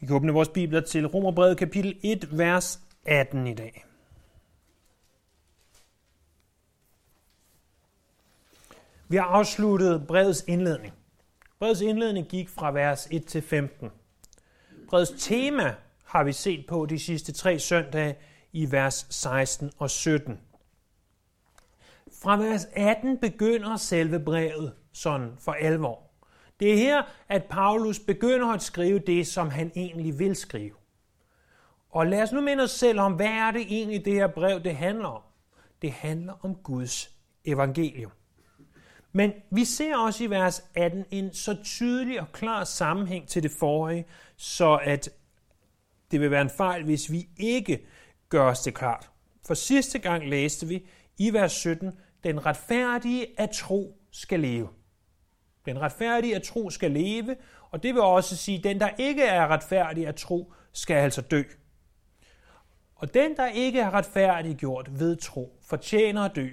Vi kan åbne vores bibler til Romerbrevet kapitel 1, vers 18 i dag. Vi har afsluttet brevets indledning. Brevets indledning gik fra vers 1 til 15. Brevets tema har vi set på de sidste tre søndage i vers 16 og 17. Fra vers 18 begynder selve brevet sådan for alvor. Det er her, at Paulus begynder at skrive det, som han egentlig vil skrive. Og lad os nu minde os selv om, hvad er det egentlig, det her brev det handler om? Det handler om Guds evangelium. Men vi ser også i vers 18 en så tydelig og klar sammenhæng til det forrige, så at det vil være en fejl, hvis vi ikke gør os det klart. For sidste gang læste vi i vers 17, den retfærdige af tro skal leve. Den retfærdige af tro skal leve, og det vil også sige, at den, der ikke er retfærdig af tro, skal altså dø. Og den, der ikke er retfærdiggjort ved tro, fortjener at dø.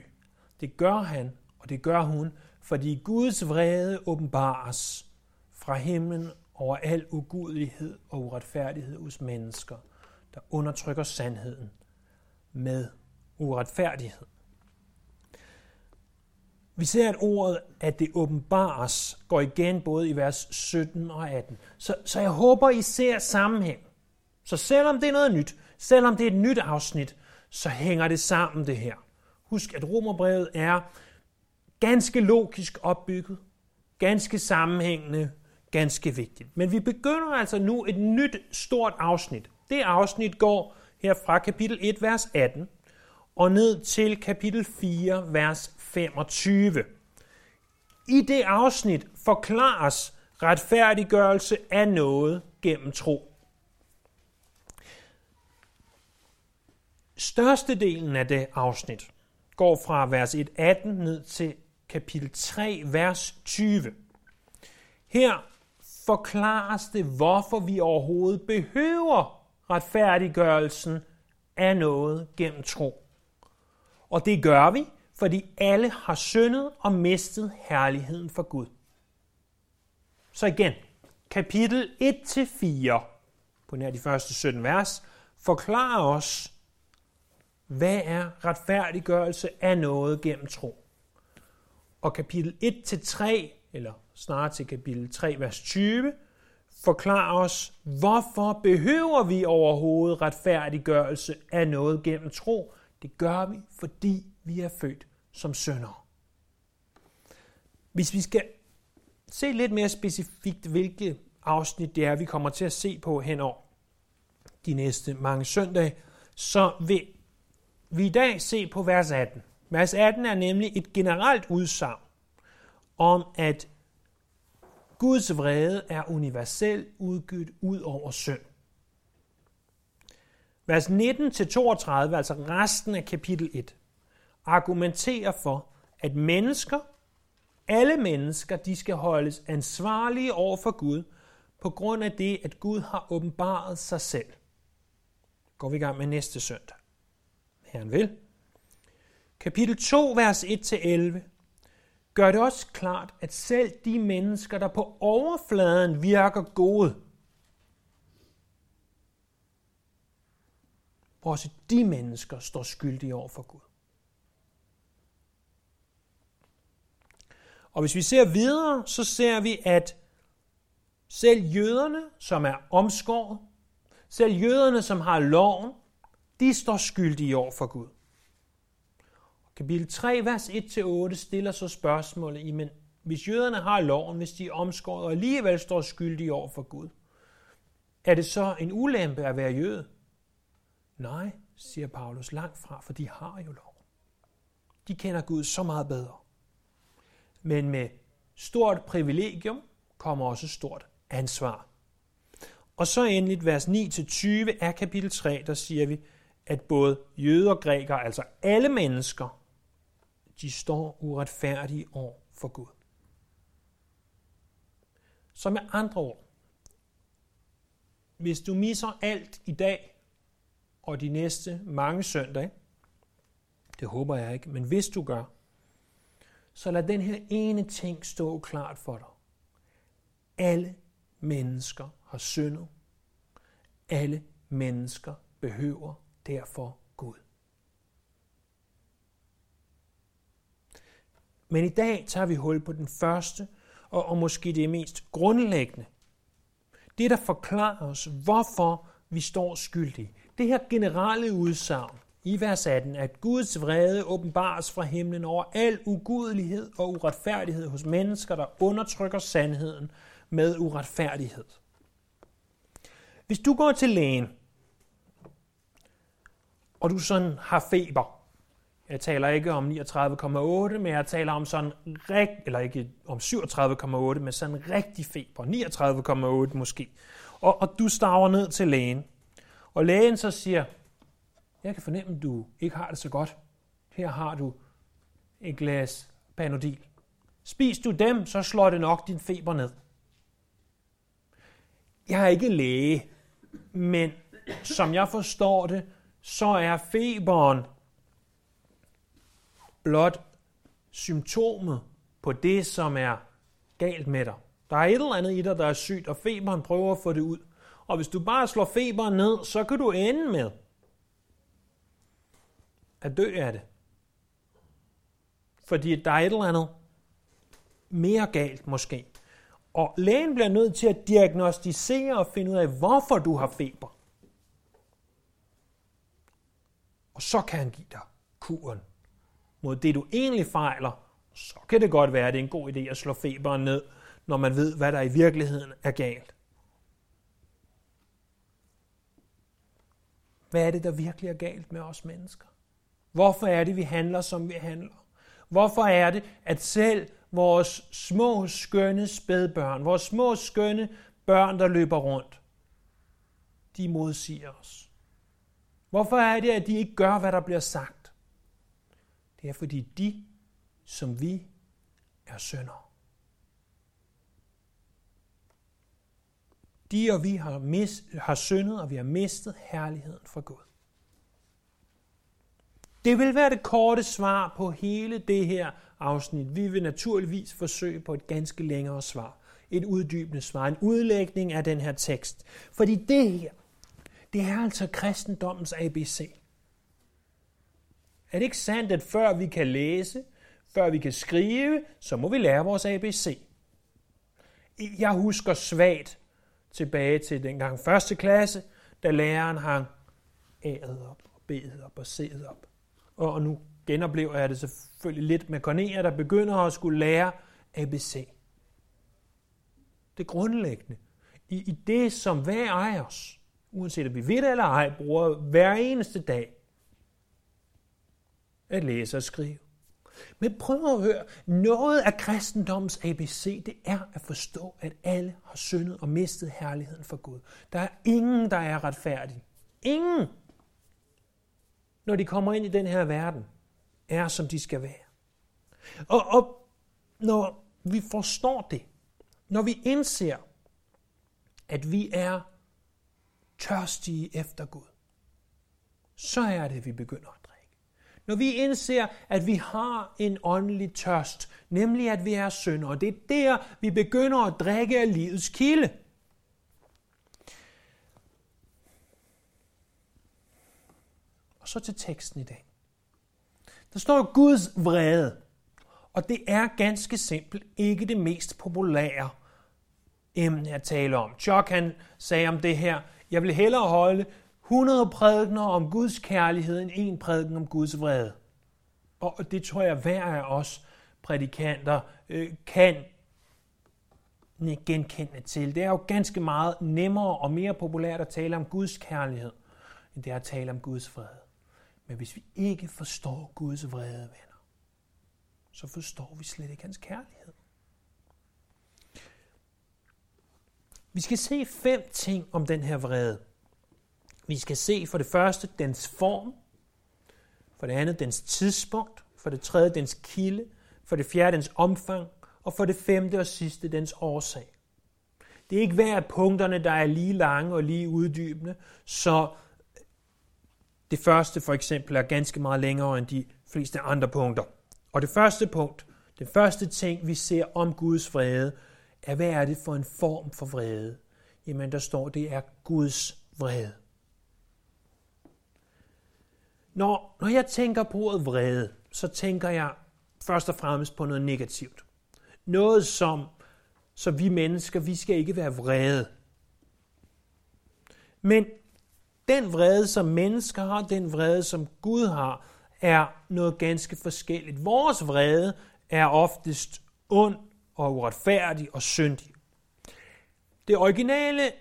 Det gør han, og det gør hun, fordi Guds vrede åbenbares fra himlen over al ugudelighed og uretfærdighed hos mennesker, der undertrykker sandheden med uretfærdighed. Vi ser, at ordet, at det åbenbares, går igen både i vers 17 og 18. Så, så jeg håber, I ser sammenhæng. Så selvom det er noget nyt, selvom det er et nyt afsnit, så hænger det sammen det her. Husk, at romerbrevet er ganske logisk opbygget, ganske sammenhængende, ganske vigtigt. Men vi begynder altså nu et nyt stort afsnit. Det afsnit går her fra kapitel 1, vers 18, og ned til kapitel 4, vers 25. I det afsnit forklares retfærdiggørelse af noget gennem tro. Størstedelen af det afsnit går fra vers 1.18 ned til kapitel 3, vers 20. Her forklares det, hvorfor vi overhovedet behøver retfærdiggørelsen af noget gennem tro. Og det gør vi, fordi alle har syndet og mistet herligheden for Gud. Så igen, kapitel 1-4, på nær de første 17 vers, forklarer os, hvad er retfærdiggørelse af noget gennem tro. Og kapitel 1-3, eller snarere til kapitel 3, vers 20, forklarer os, hvorfor behøver vi overhovedet retfærdiggørelse af noget gennem tro. Det gør vi, fordi vi er født som sønder. Hvis vi skal se lidt mere specifikt, hvilke afsnit det er, vi kommer til at se på henover de næste mange søndage, så vil vi i dag se på vers 18. Vers 18 er nemlig et generelt udsagn om, at Guds vrede er universel udgydt ud over synd. Vers 19-32, altså resten af kapitel 1, argumenterer for, at mennesker, alle mennesker, de skal holdes ansvarlige over for Gud, på grund af det, at Gud har åbenbaret sig selv. Går vi i gang med næste søndag. Herren vil. Kapitel 2, vers 1-11 gør det også klart, at selv de mennesker, der på overfladen virker gode, også de mennesker står skyldige over for Gud. Og hvis vi ser videre, så ser vi, at selv jøderne, som er omskåret, selv jøderne, som har loven, de står skyldige over for Gud. Kapitel 3, vers 1-8 stiller så spørgsmålet, men hvis jøderne har loven, hvis de er omskåret og alligevel står skyldige over for Gud, er det så en ulempe at være jøde? Nej, siger Paulus langt fra, for de har jo lov. De kender Gud så meget bedre. Men med stort privilegium kommer også stort ansvar. Og så endelig vers 9-20 af kapitel 3, der siger vi, at både jøder og grækere, altså alle mennesker, de står uretfærdige over for Gud. Så med andre ord, hvis du misser alt i dag og de næste mange søndage, det håber jeg ikke, men hvis du gør, så lad den her ene ting stå klart for dig. Alle mennesker har syndet Alle mennesker behøver derfor Gud. Men i dag tager vi hul på den første og, og måske det mest grundlæggende. Det, der forklarer os, hvorfor vi står skyldige. Det her generelle udsagn i vers 18, at Guds vrede åbenbares fra himlen over al ugudelighed og uretfærdighed hos mennesker, der undertrykker sandheden med uretfærdighed. Hvis du går til lægen, og du sådan har feber, jeg taler ikke om 39,8, men jeg taler om sådan rigt, eller ikke om 37,8, men sådan rigtig feber, 39,8 måske. Og, og du staver ned til lægen, og lægen så siger, jeg kan fornemme, at du ikke har det så godt. Her har du et glas Panodil. Spis du dem, så slår det nok din feber ned. Jeg er ikke læge, men som jeg forstår det, så er feberen blot symptomet på det, som er galt med dig. Der er et eller andet i dig, der er sygt, og feberen prøver at få det ud. Og hvis du bare slår feberen ned, så kan du ende med at dø af det. Fordi der er et eller andet mere galt måske. Og lægen bliver nødt til at diagnostisere og finde ud af, hvorfor du har feber. Og så kan han give dig kuren mod det, du egentlig fejler. Så kan det godt være, at det er en god idé at slå feberen ned, når man ved, hvad der i virkeligheden er galt. Hvad er det, der virkelig er galt med os mennesker? Hvorfor er det, vi handler, som vi handler? Hvorfor er det, at selv vores små, skønne spædbørn, vores små, skønne børn, der løber rundt, de modsiger os? Hvorfor er det, at de ikke gør, hvad der bliver sagt? Det er, fordi de, som vi, er sønder. De og vi har, mis, har syndet, og vi har mistet herligheden fra Gud. Det vil være det korte svar på hele det her afsnit. Vi vil naturligvis forsøge på et ganske længere svar. Et uddybende svar, en udlægning af den her tekst. Fordi det her, det er altså kristendommens ABC. Er det ikke sandt, at før vi kan læse, før vi kan skrive, så må vi lære vores ABC? Jeg husker svagt tilbage til dengang første klasse, da læreren hang A'et op og B'et op og C'et op og nu genoplever jeg det selvfølgelig lidt med Cornelia, der begynder at skulle lære ABC. Det grundlæggende. I, I det, som hver af os, uanset om vi ved det eller ej, bruger hver eneste dag, at læse og skrive. Men prøv at høre, noget af kristendommens ABC, det er at forstå, at alle har syndet og mistet herligheden for Gud. Der er ingen, der er retfærdig. Ingen når de kommer ind i den her verden, er som de skal være. Og, og når vi forstår det, når vi indser, at vi er tørstige efter Gud, så er det, vi begynder at drikke. Når vi indser, at vi har en åndelig tørst, nemlig at vi er syndere, det er der, vi begynder at drikke af livets kilde. Og så til teksten i dag. Der står Guds vrede. Og det er ganske simpelt ikke det mest populære emne at tale om. Chuck han sagde om det her, jeg vil hellere holde 100 prædikener om Guds kærlighed end en prædiken om Guds vrede. Og det tror jeg hver af os prædikanter øh, kan genkende til. Det er jo ganske meget nemmere og mere populært at tale om Guds kærlighed, end det er at tale om Guds vrede. Men hvis vi ikke forstår Guds vrede, venner, så forstår vi slet ikke hans kærlighed. Vi skal se fem ting om den her vrede. Vi skal se for det første dens form, for det andet dens tidspunkt, for det tredje dens kilde, for det fjerde dens omfang, og for det femte og sidste dens årsag. Det er ikke hver af punkterne, der er lige lange og lige uddybende, så det første for eksempel er ganske meget længere end de fleste andre punkter. Og det første punkt, det første ting, vi ser om Guds vrede, er, hvad er det for en form for vrede? Jamen, der står, det er Guds vrede. Når, når jeg tænker på ordet vrede, så tænker jeg først og fremmest på noget negativt. Noget som, så vi mennesker, vi skal ikke være vrede. Men den vrede, som mennesker har, den vrede, som Gud har, er noget ganske forskelligt. Vores vrede er oftest ond og uretfærdig og syndig. Det originale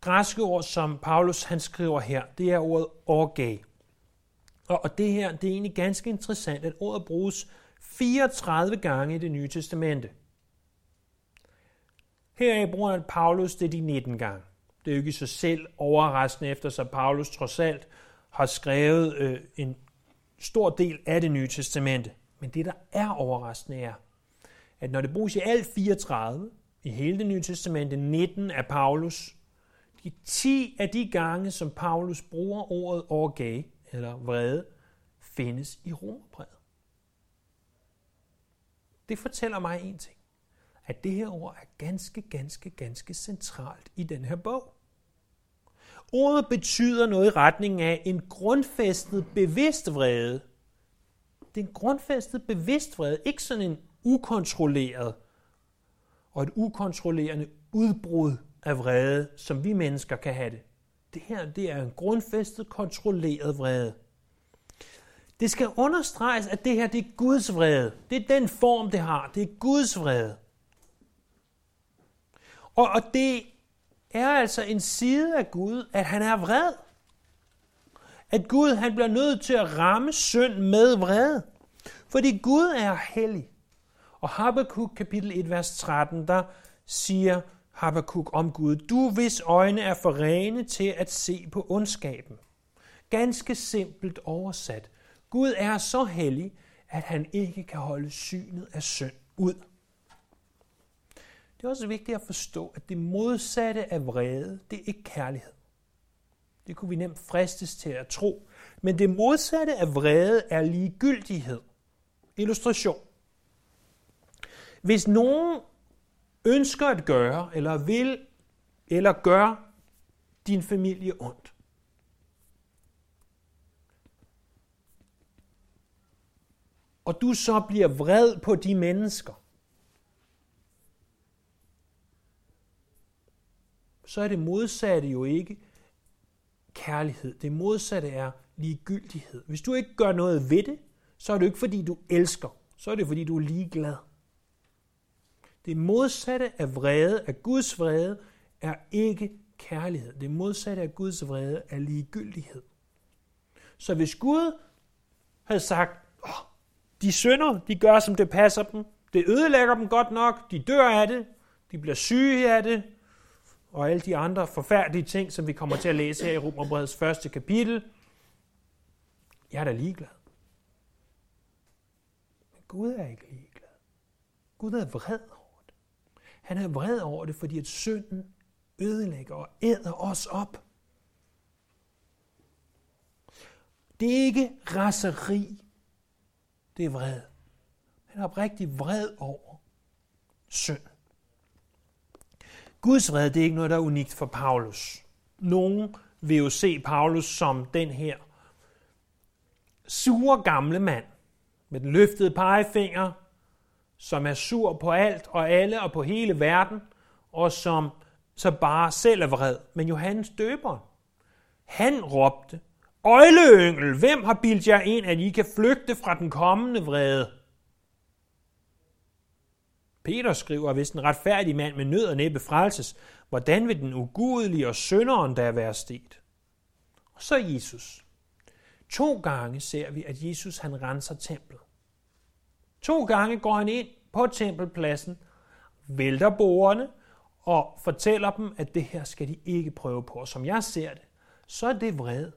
græske ord, som Paulus han skriver her, det er ordet orgag. Og det her, det er egentlig ganske interessant, at ordet bruges 34 gange i det nye testamente. Her bruger Paulus det de 19 gange. Det er jo ikke så selv overraskende, efter så Paulus trods alt har skrevet øh, en stor del af det nye testamente. Men det, der er overraskende, er, at når det bruges i alt 34, i hele det nye testamente, 19 af Paulus, de 10 af de gange, som Paulus bruger ordet orgag, eller vrede, findes i romerbrevet. Det fortæller mig en ting, at det her ord er ganske, ganske, ganske centralt i den her bog. Ordet betyder noget i retning af en grundfæstet bevidst vrede. Det er en grundfæstet bevidst vrede, ikke sådan en ukontrolleret og et ukontrollerende udbrud af vrede, som vi mennesker kan have det. Det her det er en grundfæstet, kontrolleret vrede. Det skal understreges, at det her det er Guds vrede. Det er den form, det har. Det er Guds vrede. Og, og det er altså en side af Gud, at han er vred. At Gud han bliver nødt til at ramme synd med vrede. Fordi Gud er hellig. Og Habakkuk kapitel 1, vers 13, der siger Habakkuk om Gud, du hvis øjne er for rene til at se på ondskaben. Ganske simpelt oversat. Gud er så hellig, at han ikke kan holde synet af synd ud. Det er også vigtigt at forstå, at det modsatte af vrede, det er ikke kærlighed. Det kunne vi nemt fristes til at tro. Men det modsatte af vrede er ligegyldighed. Illustration. Hvis nogen ønsker at gøre, eller vil, eller gør din familie ondt, og du så bliver vred på de mennesker, så er det modsatte jo ikke kærlighed. Det modsatte er ligegyldighed. Hvis du ikke gør noget ved det, så er det ikke fordi du elsker. Så er det fordi du er ligeglad. Det modsatte af vrede, af Guds vrede, er ikke kærlighed. Det modsatte af Guds vrede er ligegyldighed. Så hvis Gud havde sagt, oh, de synder, de gør som det passer dem, det ødelægger dem godt nok, de dør af det, de bliver syge af det, og alle de andre forfærdelige ting, som vi kommer til at læse her i Romerbrevets første kapitel. Jeg er da ligeglad. Men Gud er ikke ligeglad. Gud er vred over det. Han er vred over det, fordi at synden ødelægger og æder os op. Det er ikke raseri, det er vred. Han er oprigtig vred over synd. Guds vrede, det er ikke noget, der er unikt for Paulus. Nogen vil jo se Paulus som den her sure gamle mand med den løftede pegefinger, som er sur på alt og alle og på hele verden, og som så bare selv er vred. Men Johannes døber, han råbte, Øjleyngel, hvem har bildt jer ind, at I kan flygte fra den kommende vrede? Peter skriver, hvis en retfærdig mand med nød og næppe frelses, hvordan vil den ugudelige og synderen der være stet? Og så Jesus. To gange ser vi, at Jesus han renser templet. To gange går han ind på tempelpladsen, vælter borgerne og fortæller dem, at det her skal de ikke prøve på. Og som jeg ser det, så er det vrede.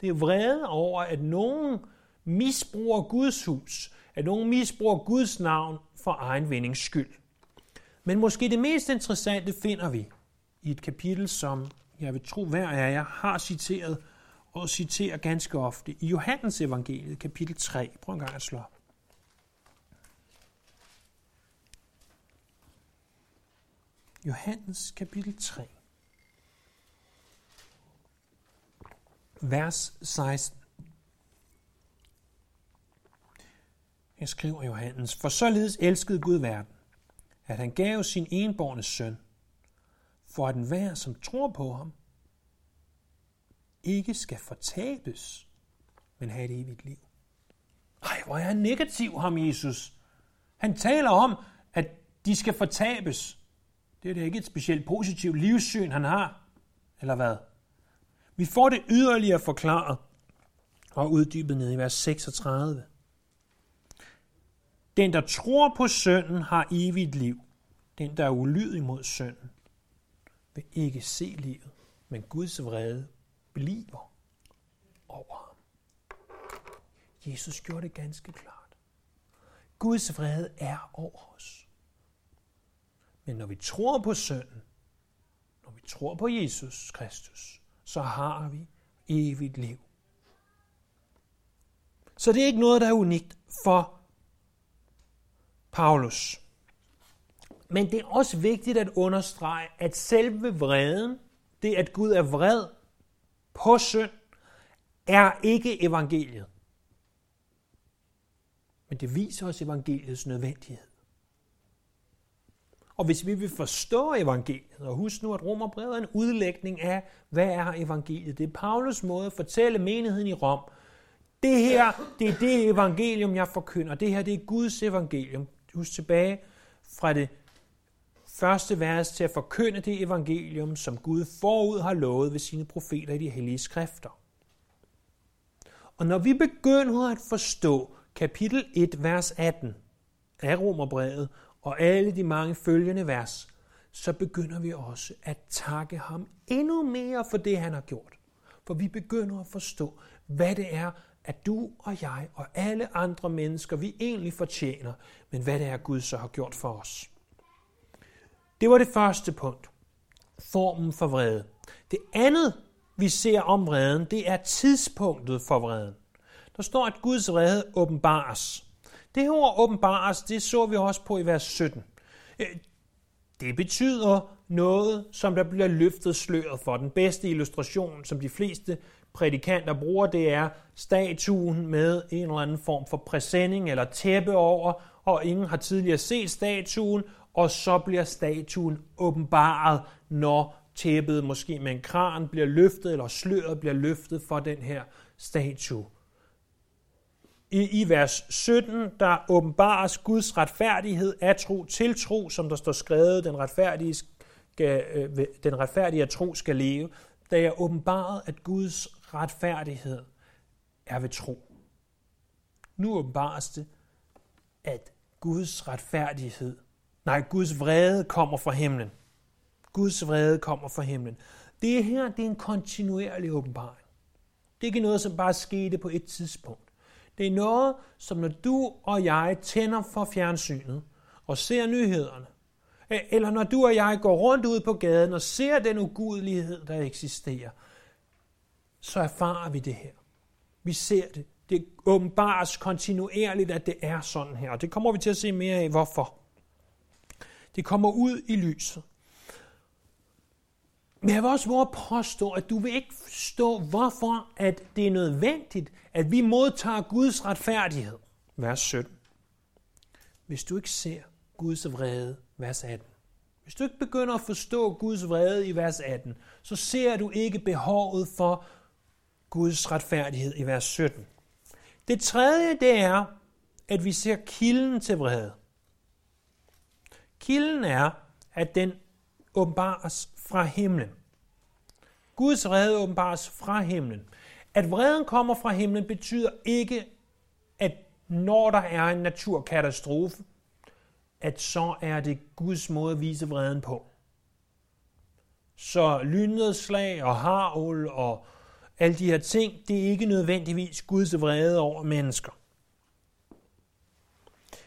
Det er vrede over, at nogen misbruger Guds hus, at nogen misbruger Guds navn for egen vindings skyld. Men måske det mest interessante finder vi i et kapitel, som jeg vil tro hver af jer har citeret og citerer ganske ofte i Johannes evangeliet, kapitel 3. Prøv en gang at slå op. Johannes kapitel 3. vers 16. Her skriver Johannes, for således elskede Gud verden, at han gav sin enborne søn, for at enhver, som tror på ham, ikke skal fortabes, men have et evigt liv. Ej, hvor er han negativ, ham Jesus. Han taler om, at de skal fortabes. Det er da ikke et specielt positivt livssyn, han har. Eller hvad? Vi får det yderligere forklaret og uddybet ned i vers 36. Den, der tror på sønnen, har evigt liv. Den, der er ulydig mod sønnen, vil ikke se livet, men Guds vrede bliver over ham. Jesus gjorde det ganske klart. Guds vrede er over os. Men når vi tror på sønnen, når vi tror på Jesus Kristus, så har vi evigt liv. Så det er ikke noget, der er unikt for Paulus. Men det er også vigtigt at understrege, at selve vreden, det at Gud er vred på synd, er ikke evangeliet. Men det viser os evangeliets nødvendighed. Og hvis vi vil forstå evangeliet, og husk nu, at Romerbrevet er en udlægning af, hvad er evangeliet. Det er Paulus måde at fortælle menigheden i Rom. Det her, det er det evangelium, jeg forkynder. Det her, det er Guds evangelium. Husk tilbage fra det første vers til at forkynde det evangelium, som Gud forud har lovet ved sine profeter i de hellige skrifter. Og når vi begynder at forstå kapitel 1, vers 18 af Romerbrevet, og alle de mange følgende vers, så begynder vi også at takke ham endnu mere for det, han har gjort. For vi begynder at forstå, hvad det er, at du og jeg og alle andre mennesker, vi egentlig fortjener, men hvad det er, Gud så har gjort for os. Det var det første punkt. Formen for vrede. Det andet, vi ser om vreden, det er tidspunktet for vreden. Der står, at Guds vrede åbenbares. Det her ord åbenbares, det så vi også på i vers 17. Øh, det betyder noget, som der bliver løftet sløret for. Den bedste illustration, som de fleste prædikanter bruger, det er statuen med en eller anden form for præsending eller tæppe over, og ingen har tidligere set statuen, og så bliver statuen åbenbaret, når tæppet måske med en kran bliver løftet, eller sløret bliver løftet for den her statue. I, I vers 17, der åbenbares Guds retfærdighed af tro til tro, som der står skrevet, den retfærdige, skal, øh, den retfærdige af tro skal leve. Da jeg åbenbarede, at Guds retfærdighed er ved tro. Nu åbenbares det, at Guds retfærdighed, nej, Guds vrede kommer fra himlen. Guds vrede kommer fra himlen. Det her, det er en kontinuerlig åbenbaring. Det er ikke noget, som bare skete på et tidspunkt. Det er noget, som når du og jeg tænder for fjernsynet og ser nyhederne, eller når du og jeg går rundt ud på gaden og ser den ugudelighed, der eksisterer, så erfarer vi det her. Vi ser det. Det åbenbares kontinuerligt, at det er sådan her. Og det kommer vi til at se mere af, hvorfor. Det kommer ud i lyset. Men jeg vil også våge påstå, at du vil ikke forstå, hvorfor at det er nødvendigt, at vi modtager Guds retfærdighed. Vers 17. Hvis du ikke ser Guds vrede, vers 18. Hvis du ikke begynder at forstå Guds vrede i vers 18, så ser du ikke behovet for Guds retfærdighed i vers 17. Det tredje, det er, at vi ser kilden til vrede. Kilden er, at den åbenbares fra himlen. Guds vrede åbenbares fra himlen. At vreden kommer fra himlen betyder ikke, at når der er en naturkatastrofe, at så er det Guds måde at vise vreden på. Så lynnedslag og harul og alle de her ting, det er ikke nødvendigvis Guds vrede over mennesker.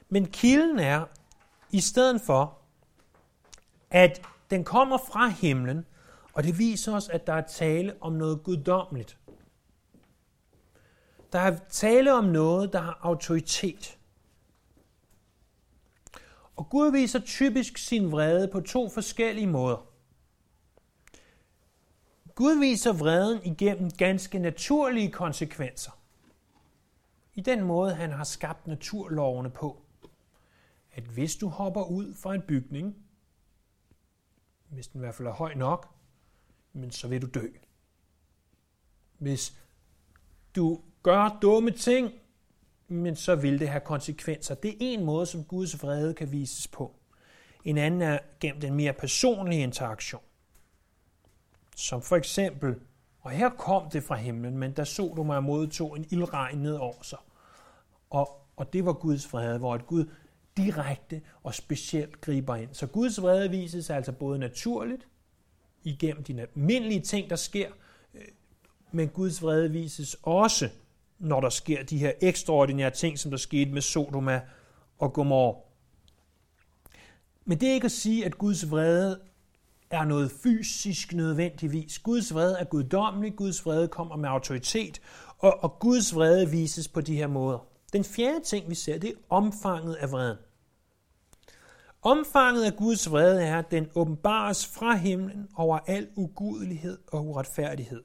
Men kilden er, i stedet for, at den kommer fra himlen, og det viser os, at der er tale om noget guddommeligt. Der er tale om noget, der har autoritet. Og Gud viser typisk sin vrede på to forskellige måder. Gud viser vreden igennem ganske naturlige konsekvenser. I den måde, han har skabt naturlovene på. At hvis du hopper ud fra en bygning, hvis den i hvert fald er høj nok, men så vil du dø. Hvis du gør dumme ting, men så vil det have konsekvenser. Det er en måde, som Guds vrede kan vises på. En anden er gennem den mere personlige interaktion. Som for eksempel, og her kom det fra himlen, men der Sodoma modtog en ildregn ned over sig. Og, og det var Guds vrede, hvor et Gud direkte og specielt griber ind. Så Guds vrede vises altså både naturligt, igennem de almindelige ting, der sker, øh, men Guds vrede vises også, når der sker de her ekstraordinære ting, som der skete med Sodoma og Gomorra. Men det er ikke at sige, at Guds vrede er noget fysisk nødvendigvis. Guds vrede er guddommelig, Guds vrede kommer med autoritet, og, og Guds vrede vises på de her måder. Den fjerde ting, vi ser, det er omfanget af vreden. Omfanget af Guds vrede er, at den åbenbares fra himlen over al ugudelighed og uretfærdighed.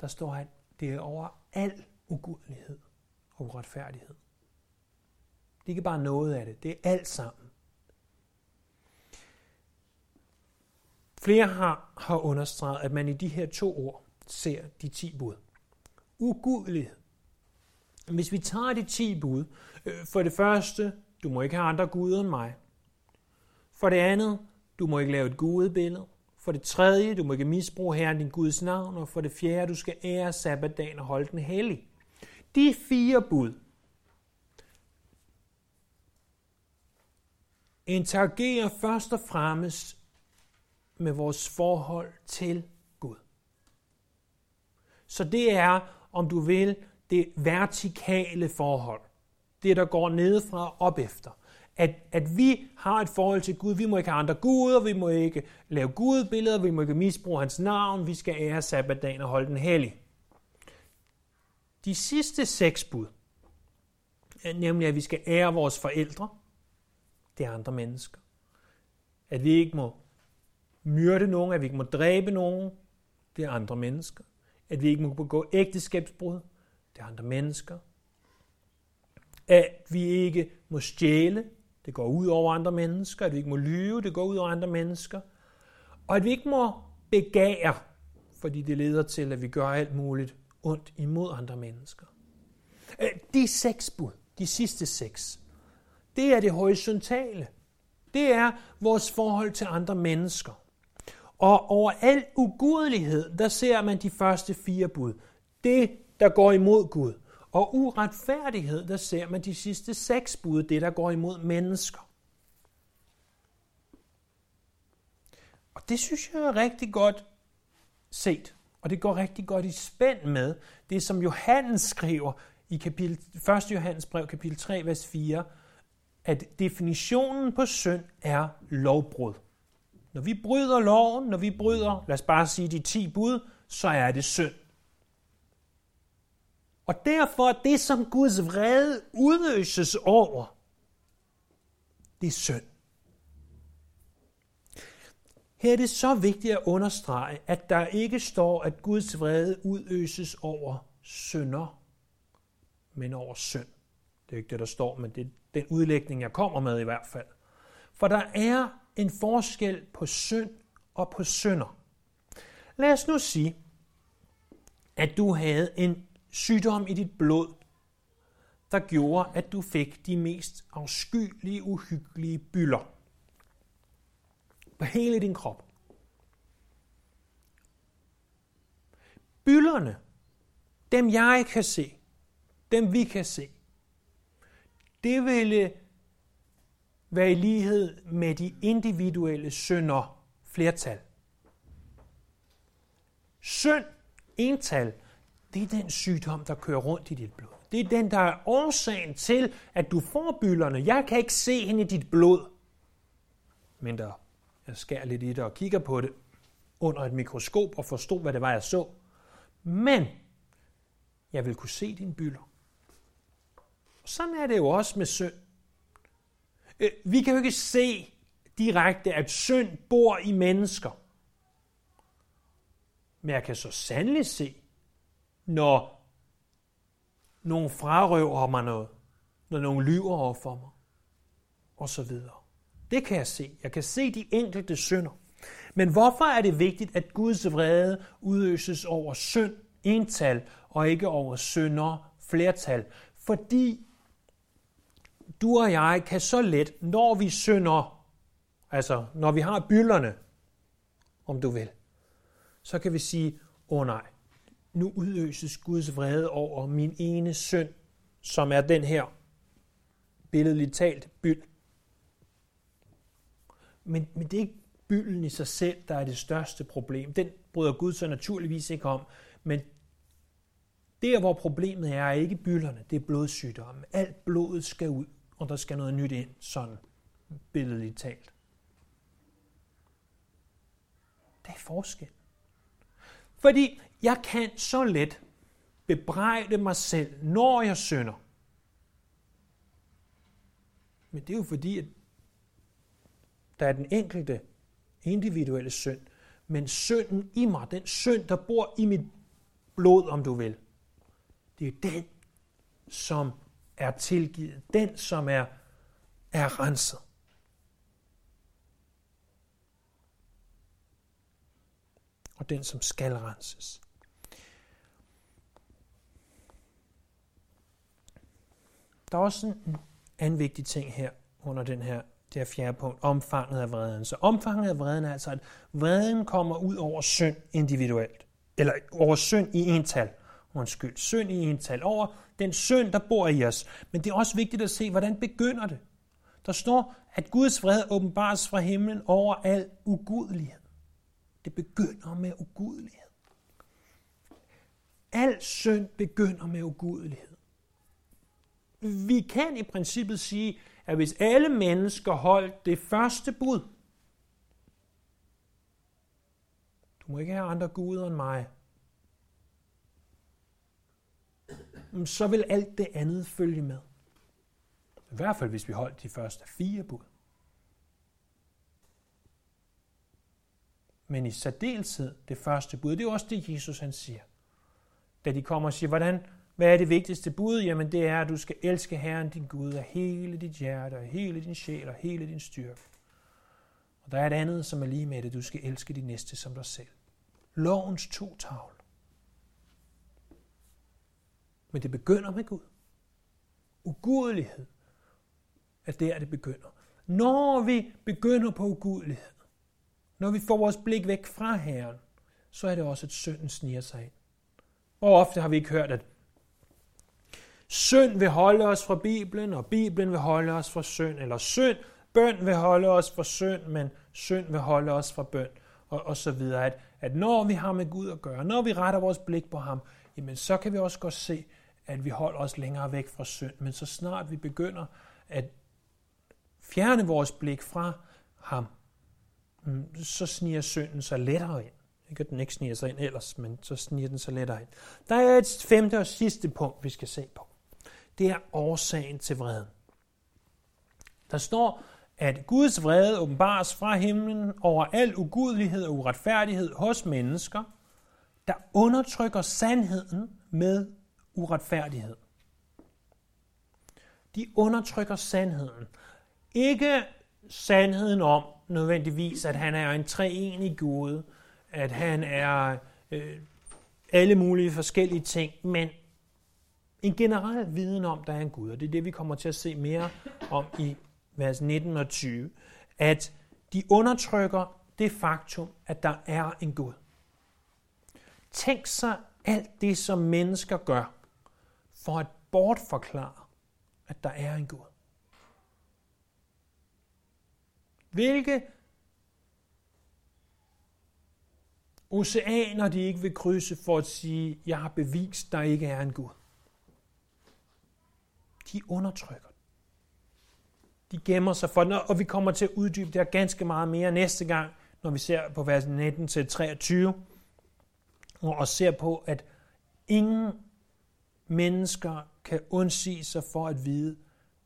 Der står, at det er over al ugudelighed og uretfærdighed. Det er ikke bare noget af det, det er alt sammen. Flere har, har understreget, at man i de her to ord ser de ti bud. Ugudelighed. Hvis vi tager de ti bud, øh, for det første, du må ikke have andre guder end mig. For det andet, du må ikke lave et gudebillede. For det tredje, du må ikke misbruge Herren din Guds navn. Og for det fjerde, du skal ære sabbatdagen og holde den hellig. De fire bud interagerer først og fremmest med vores forhold til Gud. Så det er, om du vil, det vertikale forhold. Det, der går nedefra og op efter. At, at vi har et forhold til Gud. Vi må ikke have andre guder, vi må ikke lave gudbilleder, vi må ikke misbruge hans navn, vi skal ære sabbatdagen og holde den hellig. De sidste seks bud, nemlig at vi skal ære vores forældre, det er andre mennesker. At vi ikke må myrde nogen, at vi ikke må dræbe nogen, det er andre mennesker. At vi ikke må begå ægteskabsbrud, det er andre mennesker. At vi ikke må stjæle, det går ud over andre mennesker. At vi ikke må lyve, det går ud over andre mennesker. Og at vi ikke må begære, fordi det leder til, at vi gør alt muligt ondt imod andre mennesker. Øh, de seks bud, de sidste seks, det er det horisontale. Det er vores forhold til andre mennesker. Og over al ugudelighed, der ser man de første fire bud. Det, der går imod Gud. Og uretfærdighed, der ser man de sidste seks bud, det der går imod mennesker. Og det synes jeg er rigtig godt set. Og det går rigtig godt i spænd med det, som Johannes skriver i kapitel, 1. Johannes brev, kapitel 3, vers 4, at definitionen på synd er lovbrud. Når vi bryder loven, når vi bryder, lad os bare sige de 10 bud, så er det synd. Og derfor er det, som Guds vrede udøses over, det er synd. Her er det så vigtigt at understrege, at der ikke står, at Guds vrede udøses over synder, men over synd. Det er ikke det, der står, men det er den udlægning, jeg kommer med i hvert fald. For der er en forskel på synd og på synder. Lad os nu sige, at du havde en sygdom i dit blod, der gjorde, at du fik de mest afskyelige, uhyggelige bylder på hele din krop. Byllerne, dem jeg kan se, dem vi kan se, det ville være i lighed med de individuelle synder flertal. Synd, ental, det er den sygdom, der kører rundt i dit blod. Det er den, der er årsagen til, at du får byllerne. Jeg kan ikke se hende i dit blod. Men der, jeg skærer lidt i det og kigger på det under et mikroskop og forstod, hvad det var, jeg så. Men jeg vil kunne se dine byller. Sådan er det jo også med synd. Øh, vi kan jo ikke se direkte, at synd bor i mennesker. Men jeg kan så sandelig se, når nogen frarøver mig noget, når nogen lyver over for mig, og så videre. Det kan jeg se. Jeg kan se de enkelte synder. Men hvorfor er det vigtigt, at Guds vrede udøses over synd, ental, og ikke over synder, flertal? Fordi du og jeg kan så let, når vi synder, altså når vi har byllerne, om du vil, så kan vi sige, åh oh, nej, nu udøses Guds vrede over min ene søn, som er den her billedligt talt byld. Men, men det er ikke bylden i sig selv, der er det største problem. Den bryder Gud så naturligvis ikke om, men der, hvor problemet er, er ikke bylderne, det er blodsygdomme. Alt blodet skal ud, og der skal noget nyt ind, sådan billedligt talt. Det er forskel. Fordi jeg kan så let bebrejde mig selv, når jeg synder. Men det er jo fordi, at der er den enkelte individuelle synd. Men synden i mig, den synd, der bor i mit blod, om du vil, det er den, som er tilgivet. Den, som er, er renset. Og den, som skal renses. Der er også en anden vigtig ting her under den her, det her fjerde punkt, omfanget af vreden. Så omfanget af vreden er altså, at vreden kommer ud over synd individuelt. Eller over synd i ental. Undskyld, synd i ental. Over den synd, der bor i os. Men det er også vigtigt at se, hvordan begynder det. Der står, at Guds fred åbenbares fra himlen over al ugudelighed. Det begynder med ugudelighed. Al synd begynder med ugudelighed. Vi kan i princippet sige, at hvis alle mennesker holdt det første bud, du må ikke have andre guder end mig, så vil alt det andet følge med. I hvert fald, hvis vi holdt de første fire bud. Men i særdeleshed det første bud, det er også det, Jesus han siger. Da de kommer og siger, hvordan hvad er det vigtigste bud? Jamen det er, at du skal elske Herren din Gud af hele dit hjerte, og hele din sjæl og hele din styrke. Og der er et andet, som er lige med det. Du skal elske din næste som dig selv. Lovens to tavl. Men det begynder med Gud. Ugudelighed er der, det begynder. Når vi begynder på ugudelighed, når vi får vores blik væk fra Herren, så er det også, at synden sniger sig ind. Hvor ofte har vi ikke hørt, at Synd vil holde os fra Bibelen, og Bibelen vil holde os fra synd. Eller synd, bøn vil holde os fra synd, men synd vil holde os fra bøn. Og, og så videre. At, at når vi har med Gud at gøre, når vi retter vores blik på ham, jamen så kan vi også godt se, at vi holder os længere væk fra synd. Men så snart vi begynder at fjerne vores blik fra ham, mm, så sniger synden sig lettere ind. Ikke at den ikke sniger sig ind ellers, men så sniger den sig lettere ind. Der er et femte og sidste punkt, vi skal se på det er årsagen til vreden. Der står, at Guds vrede åbenbares fra himlen over al ugudelighed og uretfærdighed hos mennesker, der undertrykker sandheden med uretfærdighed. De undertrykker sandheden. Ikke sandheden om nødvendigvis, at han er en treenig Gud, at han er øh, alle mulige forskellige ting, men en generel viden om, der er en Gud, og det er det, vi kommer til at se mere om i vers 19 og 20, at de undertrykker det faktum, at der er en Gud. Tænk sig alt det, som mennesker gør, for at bortforklare, at der er en Gud. Hvilke oceaner de ikke vil krydse for at sige, jeg har bevist, der ikke er en Gud de undertrykker. De gemmer sig for den, og vi kommer til at uddybe det her ganske meget mere næste gang, når vi ser på vers 19-23, og ser på, at ingen mennesker kan undsige sig for at vide,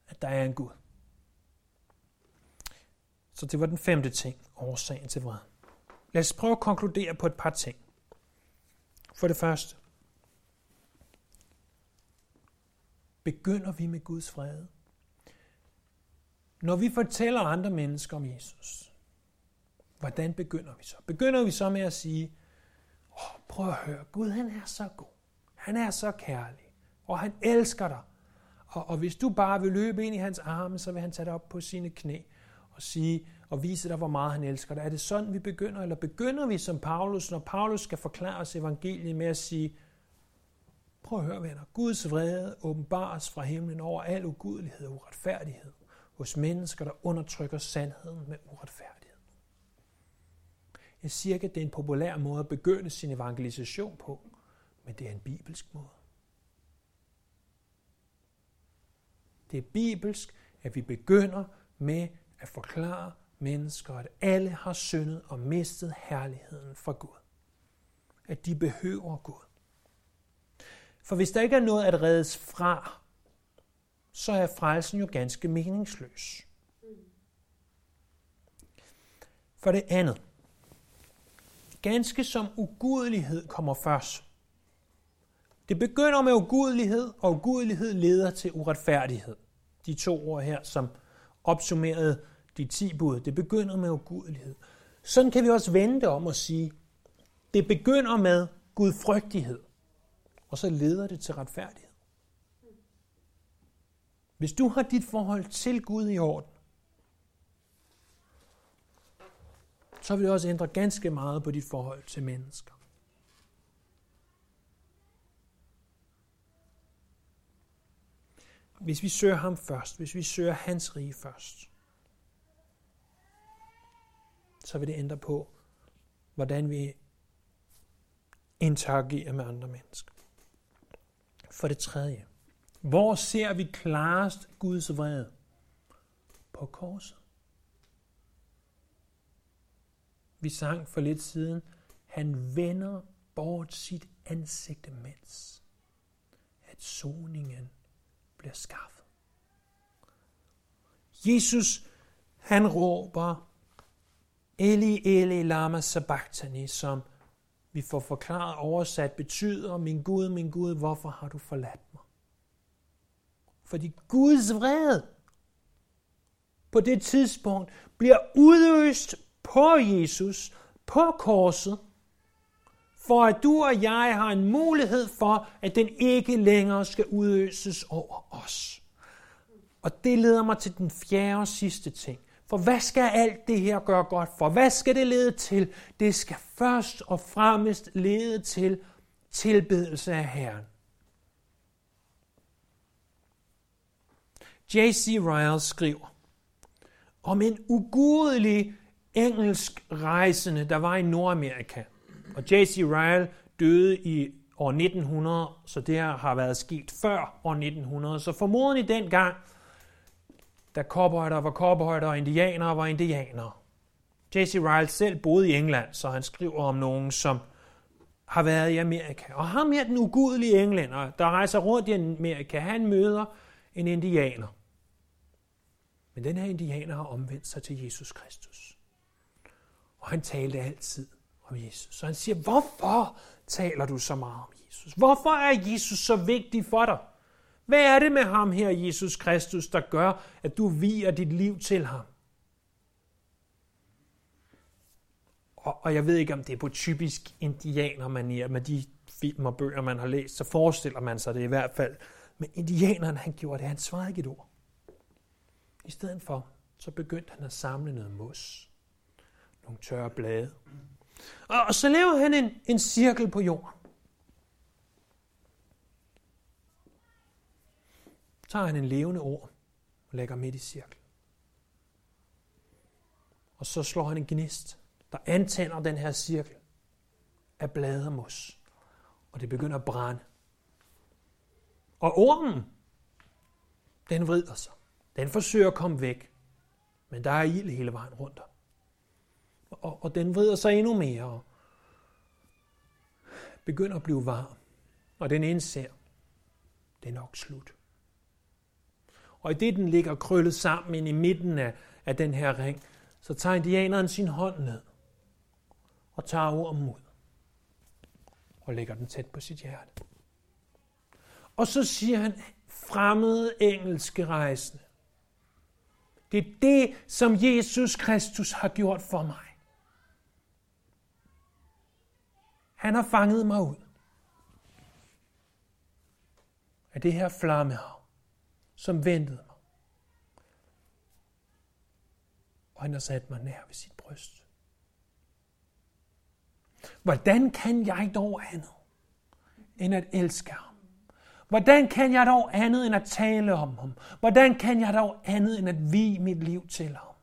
at der er en Gud. Så det var den femte ting, årsagen til vrede. Lad os prøve at konkludere på et par ting. For det første, begynder vi med Guds fred. Når vi fortæller andre mennesker om Jesus, hvordan begynder vi så? Begynder vi så med at sige, oh, prøv at høre, Gud han er så god. Han er så kærlig, og han elsker dig. Og, og hvis du bare vil løbe ind i hans arme, så vil han tage dig op på sine knæ og sige og vise dig, hvor meget han elsker dig. Er det sådan, vi begynder? Eller begynder vi som Paulus, når Paulus skal forklare os evangeliet med at sige, prøv at høre venner, Guds vrede åbenbares fra himlen over al ugudelighed og uretfærdighed hos mennesker, der undertrykker sandheden med uretfærdighed. Jeg siger ikke, at det er en populær måde at begynde sin evangelisation på, men det er en bibelsk måde. Det er bibelsk, at vi begynder med at forklare mennesker, at alle har syndet og mistet herligheden fra Gud. At de behøver Gud. For hvis der ikke er noget at reddes fra, så er frelsen jo ganske meningsløs. For det andet, ganske som ugudelighed kommer først. Det begynder med ugudelighed, og ugudelighed leder til uretfærdighed. De to ord her, som opsummerede de ti bud, det begynder med ugudelighed. Sådan kan vi også vende det om og sige, det begynder med gudfrygtighed, og så leder det til retfærdighed. Hvis du har dit forhold til Gud i orden, så vil det også ændre ganske meget på dit forhold til mennesker. Hvis vi søger ham først, hvis vi søger hans rige først, så vil det ændre på, hvordan vi interagerer med andre mennesker. For det tredje, hvor ser vi klarest Guds vrede? På korset. Vi sang for lidt siden, han vender bort sit ansigt mens, at soningen bliver skaffet. Jesus, han råber, Eli, Eli, lama sabachthani, som vi får forklaret oversat betyder, min Gud, min Gud, hvorfor har du forladt mig? Fordi Guds vrede på det tidspunkt bliver udøst på Jesus, på korset, for at du og jeg har en mulighed for, at den ikke længere skal udøses over os. Og det leder mig til den fjerde og sidste ting. For hvad skal alt det her gøre godt for? Hvad skal det lede til? Det skal først og fremmest lede til tilbedelse af Herren. J.C. Ryle skriver om en ugudelig engelsk rejsende, der var i Nordamerika. Og J.C. Ryle døde i år 1900, så det her har været sket før år 1900. Så formodentlig dengang, da cowboyder var cowboyder og indianere var indianere. J.C. Ryle selv boede i England, så han skriver om nogen, som har været i Amerika. Og ham her, den ugudelige englænder, der rejser rundt i Amerika, han møder en indianer. Men den her indianer har omvendt sig til Jesus Kristus. Og han talte altid om Jesus. Så han siger, hvorfor taler du så meget om Jesus? Hvorfor er Jesus så vigtig for dig? Hvad er det med ham her, Jesus Kristus, der gør, at du viger dit liv til ham? Og, og jeg ved ikke, om det er på typisk indianermanier, med de film og bøger, man har læst, så forestiller man sig det i hvert fald. Men indianeren, han gjorde det, han svarede ikke et ord. I stedet for, så begyndte han at samle noget mos. Nogle tørre blade. Og, og så laver han en, en cirkel på jorden. tager han en levende ord og lægger midt i cirklen. Og så slår han en gnist, der antænder den her cirkel af bladermus. Og det begynder at brænde. Og ormen, den vrider sig. Den forsøger at komme væk. Men der er ild hele vejen rundt og, og den vrider sig endnu mere og begynder at blive varm. Og den indser, det er nok slut. Og i det, den ligger krøllet sammen ind i midten af, af den her ring, så tager indianeren sin hånd ned og tager ormen ud og lægger den tæt på sit hjerte. Og så siger han, fremmede engelske rejsende. Det er det, som Jesus Kristus har gjort for mig. Han har fanget mig ud af det her flammehav, som ventede mig. Og han har sat mig nær ved sit bryst. Hvordan kan jeg dog andet end at elske ham? Hvordan kan jeg dog andet end at tale om ham? Hvordan kan jeg dog andet end at vige mit liv til ham?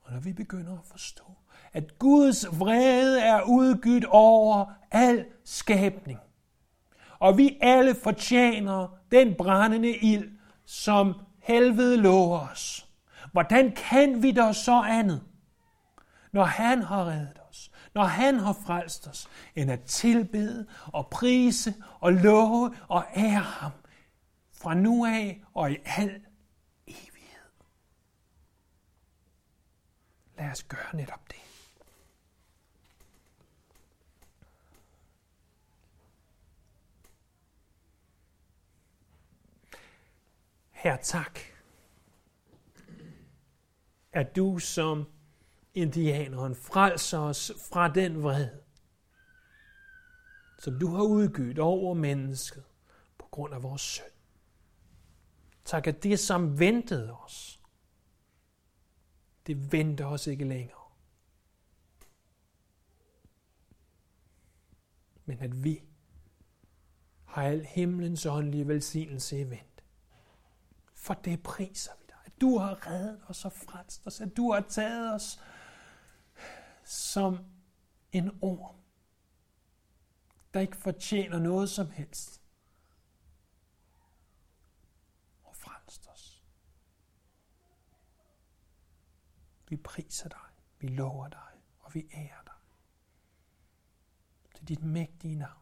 Og når vi begynder at forstå, at Guds vrede er udgydt over al skabning, og vi alle fortjener den brændende ild, som helvede lover os. Hvordan kan vi da så andet, når han har reddet os, når han har frelst os, end at tilbede og prise og love og ære ham fra nu af og i al evighed. Lad os gøre netop det. Her tak, at du som indianeren frelser os fra den vrede, som du har udgivet over mennesket på grund af vores synd. Tak, at det, som ventede os, det venter os ikke længere. Men at vi har al himlens åndelige velsignelse i vente. For det priser vi dig. At du har reddet os og frelst os. At du har taget os som en orm, der ikke fortjener noget som helst. Og frelst os. Vi priser dig, vi lover dig, og vi ærer dig. Til dit mægtige navn.